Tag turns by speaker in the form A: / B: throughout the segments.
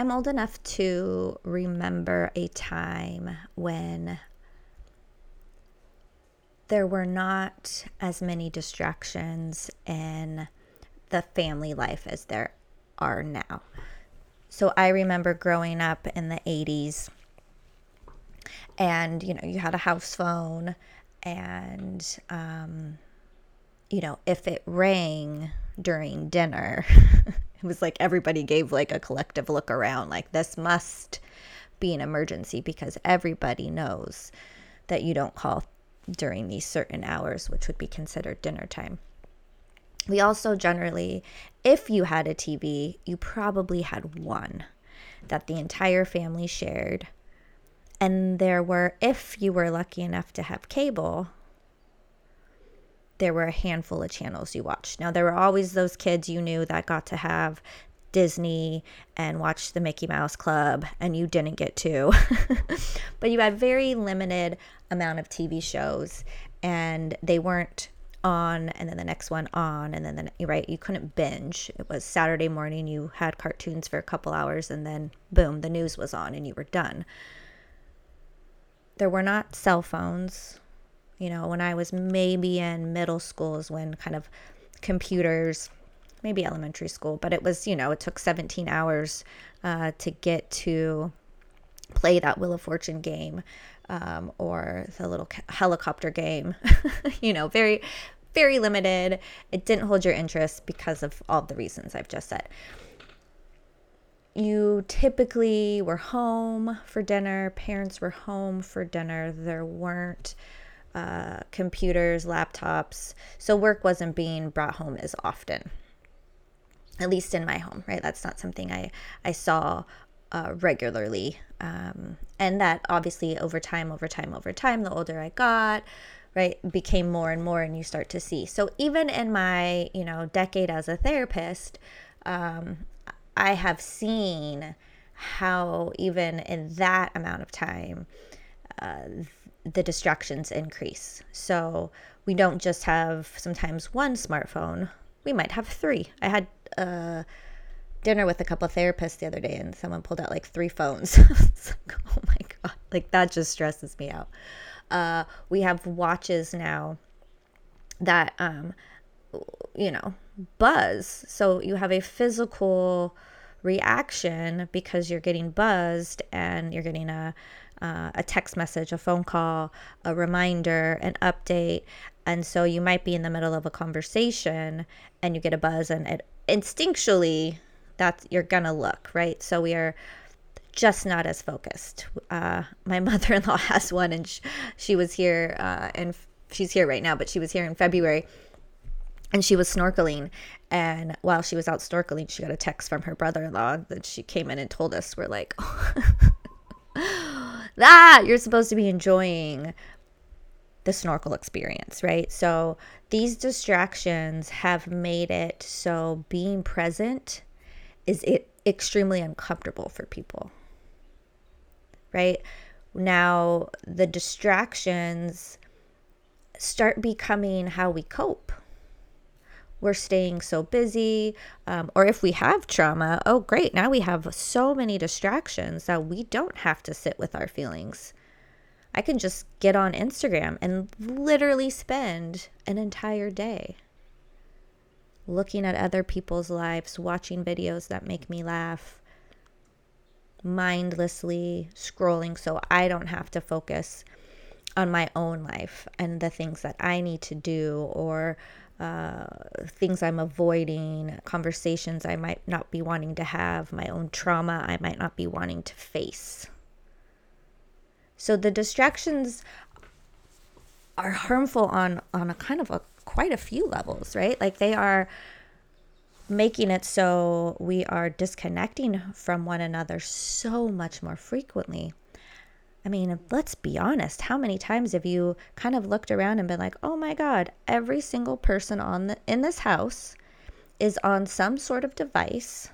A: I'm old enough to remember a time when there were not as many distractions in the family life as there are now. So I remember growing up in the 80s and you know you had a house phone and um, you know if it rang during dinner it was like everybody gave like a collective look around like this must be an emergency because everybody knows that you don't call during these certain hours, which would be considered dinner time. We also generally, if you had a TV, you probably had one that the entire family shared. And there were, if you were lucky enough to have cable, there were a handful of channels you watched. Now, there were always those kids you knew that got to have Disney and watch the Mickey Mouse Club, and you didn't get to. but you had very limited amount of TV shows, and they weren't on and then the next one on and then the right you couldn't binge it was saturday morning you had cartoons for a couple hours and then boom the news was on and you were done there were not cell phones you know when i was maybe in middle school is when kind of computers maybe elementary school, but it was, you know, it took 17 hours uh, to get to play that Wheel of Fortune game um, or the little helicopter game. you know, very, very limited. It didn't hold your interest because of all the reasons I've just said. You typically were home for dinner, parents were home for dinner. There weren't uh, computers, laptops, so work wasn't being brought home as often at least in my home, right? That's not something I, I saw uh, regularly. Um, and that obviously over time, over time, over time, the older I got, right, became more and more, and you start to see. So even in my, you know, decade as a therapist, um, I have seen how even in that amount of time, uh, the distractions increase. So we don't just have sometimes one smartphone, we might have three. I had uh, dinner with a couple of therapists the other day and someone pulled out like three phones. like, oh my God. Like that just stresses me out. Uh, we have watches now that, um, you know, buzz. So you have a physical reaction because you're getting buzzed and you're getting a, uh, a text message, a phone call, a reminder, an update. And so you might be in the middle of a conversation and you get a buzz and it instinctually that you're gonna look right? So we are just not as focused. Uh, my mother-in-law has one and sh- she was here uh, and she's here right now but she was here in february and she was snorkeling and while she was out snorkeling she got a text from her brother-in-law that she came in and told us we're like that ah, you're supposed to be enjoying the snorkel experience, right? So these distractions have made it so being present is it extremely uncomfortable for people. Right? Now the distractions start becoming how we cope. We're staying so busy, um, or if we have trauma, oh, great, now we have so many distractions that we don't have to sit with our feelings. I can just get on Instagram and literally spend an entire day looking at other people's lives, watching videos that make me laugh, mindlessly scrolling so I don't have to focus on my own life and the things that I need to do or uh, things I'm avoiding, conversations I might not be wanting to have, my own trauma I might not be wanting to face. So the distractions are harmful on on a kind of a quite a few levels, right? Like they are making it so we are disconnecting from one another so much more frequently. I mean, let's be honest. How many times have you kind of looked around and been like, "Oh my god, every single person on the in this house is on some sort of device,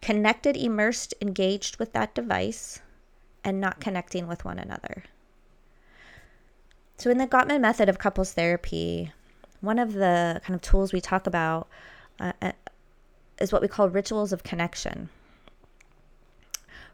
A: connected, immersed, engaged with that device." and not connecting with one another. So, in the Gottman method of couples therapy, one of the kind of tools we talk about uh, uh, is what we call rituals of connection.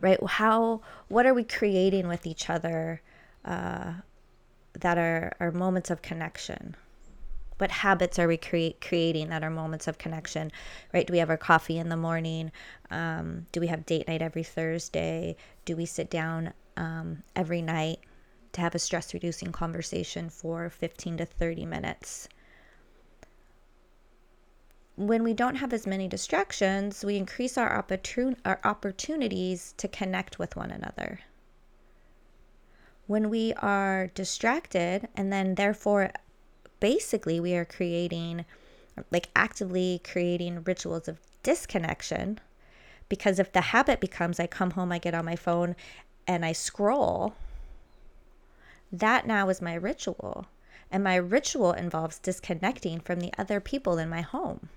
A: Right? How, what are we creating with each other uh, that are, are moments of connection? What habits are we create, creating that are moments of connection, right? Do we have our coffee in the morning? Um, do we have date night every Thursday? Do we sit down um, every night to have a stress reducing conversation for 15 to 30 minutes? When we don't have as many distractions, we increase our, opportun- our opportunities to connect with one another. When we are distracted, and then therefore, basically, we are creating, like actively creating rituals of disconnection. Because if the habit becomes I come home, I get on my phone, and I scroll, that now is my ritual. And my ritual involves disconnecting from the other people in my home.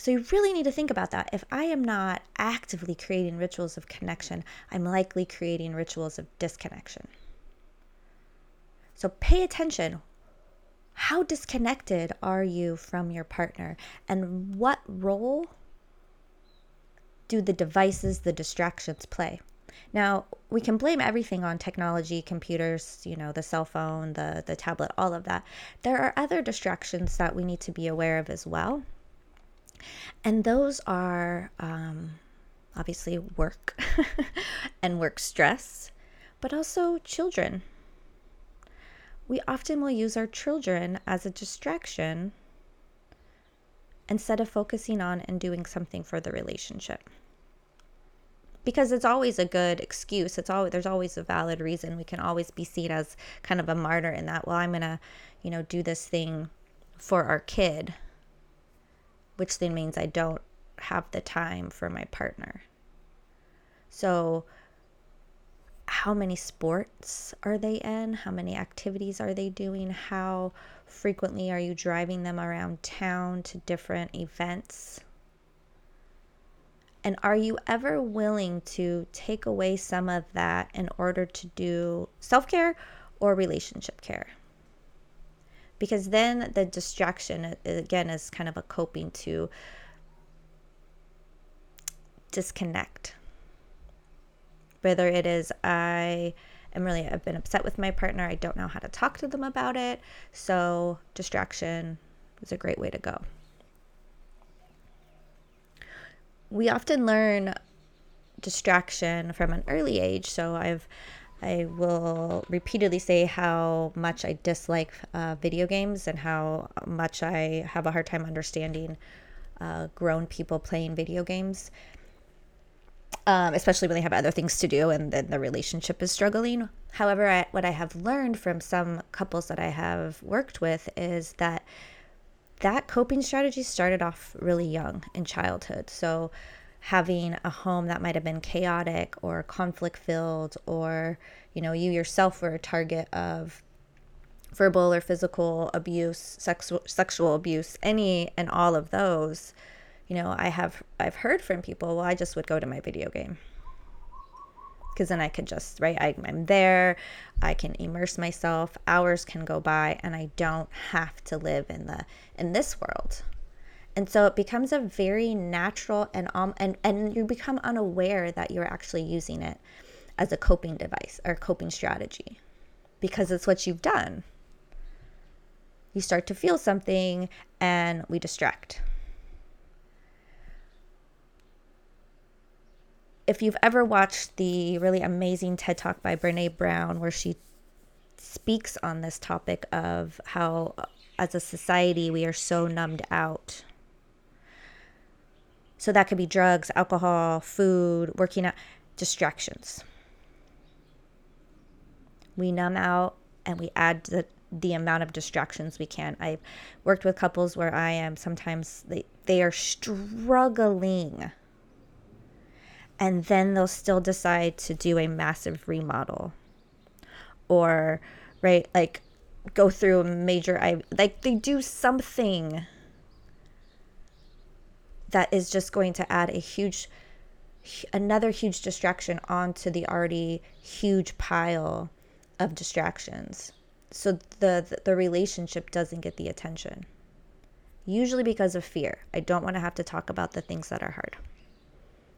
A: So you really need to think about that. If I am not actively creating rituals of connection, I'm likely creating rituals of disconnection. So pay attention. How disconnected are you from your partner? And what role do the devices, the distractions play? Now, we can blame everything on technology, computers, you know, the cell phone, the, the tablet, all of that. There are other distractions that we need to be aware of as well. And those are um, obviously work and work stress, but also children. We often will use our children as a distraction instead of focusing on and doing something for the relationship. Because it's always a good excuse. It's always there's always a valid reason. We can always be seen as kind of a martyr in that, well, I'm gonna, you know, do this thing for our kid which then means I don't have the time for my partner. So, how many sports are they in? How many activities are they doing? How frequently are you driving them around town to different events? And are you ever willing to take away some of that in order to do self care or relationship care? Because then the distraction uh, uh, again is kind of a coping to disconnect. Whether it is i am really i've been upset with my partner i don't know how to talk to them about it so distraction is a great way to go. We often learn distraction from an early age so i've I will repeatedly say how much I dislike uh, video games and how much I have a hard time understanding uh, grown people playing video games, um, especially when they have other things to do and then the relationship is struggling. However, I, what I have learned from some couples that I have worked with is that that coping strategy started off really young in childhood. So, having a home that might have been chaotic or conflict filled or you know you yourself were a target of verbal or physical abuse sexual sexual abuse any and all of those you know i have i've heard from people well i just would go to my video game. Because then i could just right I, i'm there i can immerse myself hours can go by and i don't have to live in the in this world and so it becomes a very natural and um and and you become unaware that you're actually using it as a coping device or coping strategy because it's what you've done. You start to feel something and we distract. If you've ever watched the really amazing TED Talk by Brene Brown, where she speaks on this topic of how, as a society, we are so numbed out so that could be drugs, alcohol, food, working out, distractions. We numb out and we add the, the amount of distractions we can. I've worked with couples where I am sometimes they, they are struggling and then they'll still decide to do a massive remodel or right like go through a major I like they do something that is just going to add a huge another huge distraction onto the already huge pile of distractions so the the relationship doesn't get the attention usually because of fear i don't want to have to talk about the things that are hard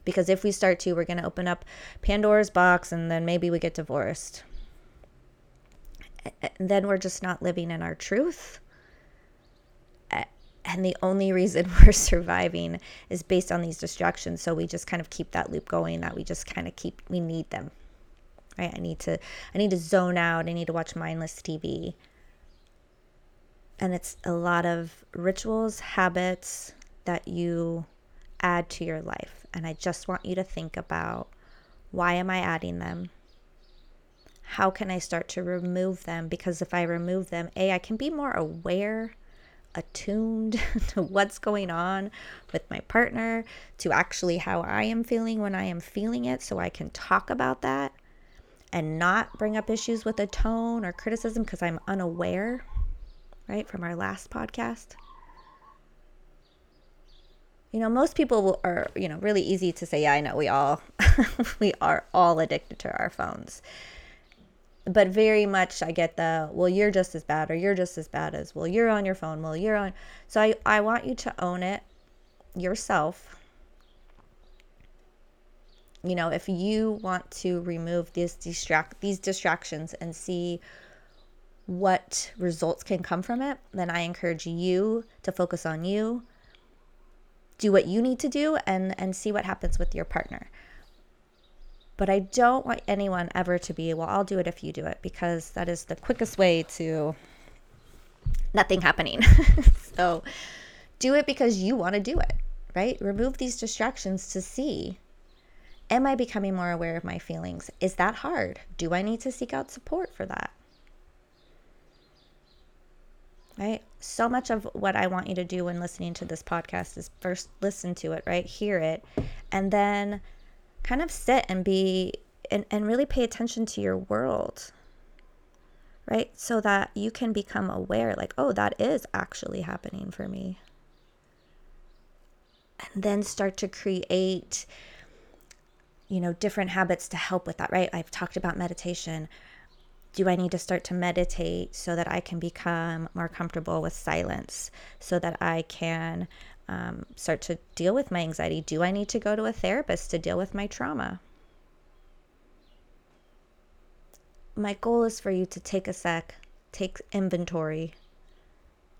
A: Because if we start to, we're going to open up Pandora's box and then maybe we get divorced. And then we're just not living in our truth. And the only reason we're surviving is based on these distractions. So we just kind of keep that loop going that we just kind of keep, we need them. Right? I need to, I need to zone out. I need to watch mindless TV. And it's a lot of rituals, habits that you add to your life. And I just want you to think about why am I adding them? How can I start to remove them? Because if I remove them, A, I can be more aware, attuned to what's going on with my partner, to actually how I am feeling when I am feeling it, so I can talk about that and not bring up issues with a tone or criticism because I'm unaware, right, from our last podcast. You know most people are you know really easy to say yeah i know we all we are all addicted to our phones but very much i get the well you're just as bad or you're just as bad as well you're on your phone well you're on so i, I want you to own it yourself. You know if you want to remove these distract these distractions and see what results can come from it then i encourage you to focus on you. Do what you need to do and and see what happens with your partner but i don't want anyone ever to be well i'll do it if you do it because that is the quickest way to nothing happening. So do it because you want to do it right? Remove these distractions to see am i becoming more aware of my feelings? Is that hard? Do i need to seek out support for that? Right? So much of what I want you to do when listening to this podcast is first listen to it, right? Hear it, and then kind of sit and be and, and really pay attention to your world, right? So that you can become aware, like, oh, that is actually happening for me. And then start to create, you know, different habits to help with that, right? I've talked about meditation do I need to start to meditate so that I can become more comfortable with silence, so that I can um, start to deal with my anxiety? Do I need to go to a therapist to deal with my trauma? My goal is for you to take a sec, take inventory.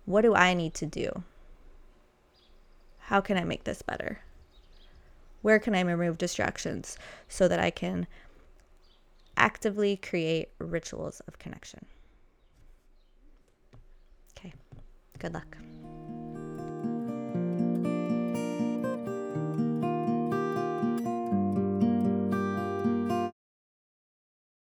A: What do I need to do? How can I make this better? Where can I remove distractions so that I can actively create rituals of connection. Okay, good luck.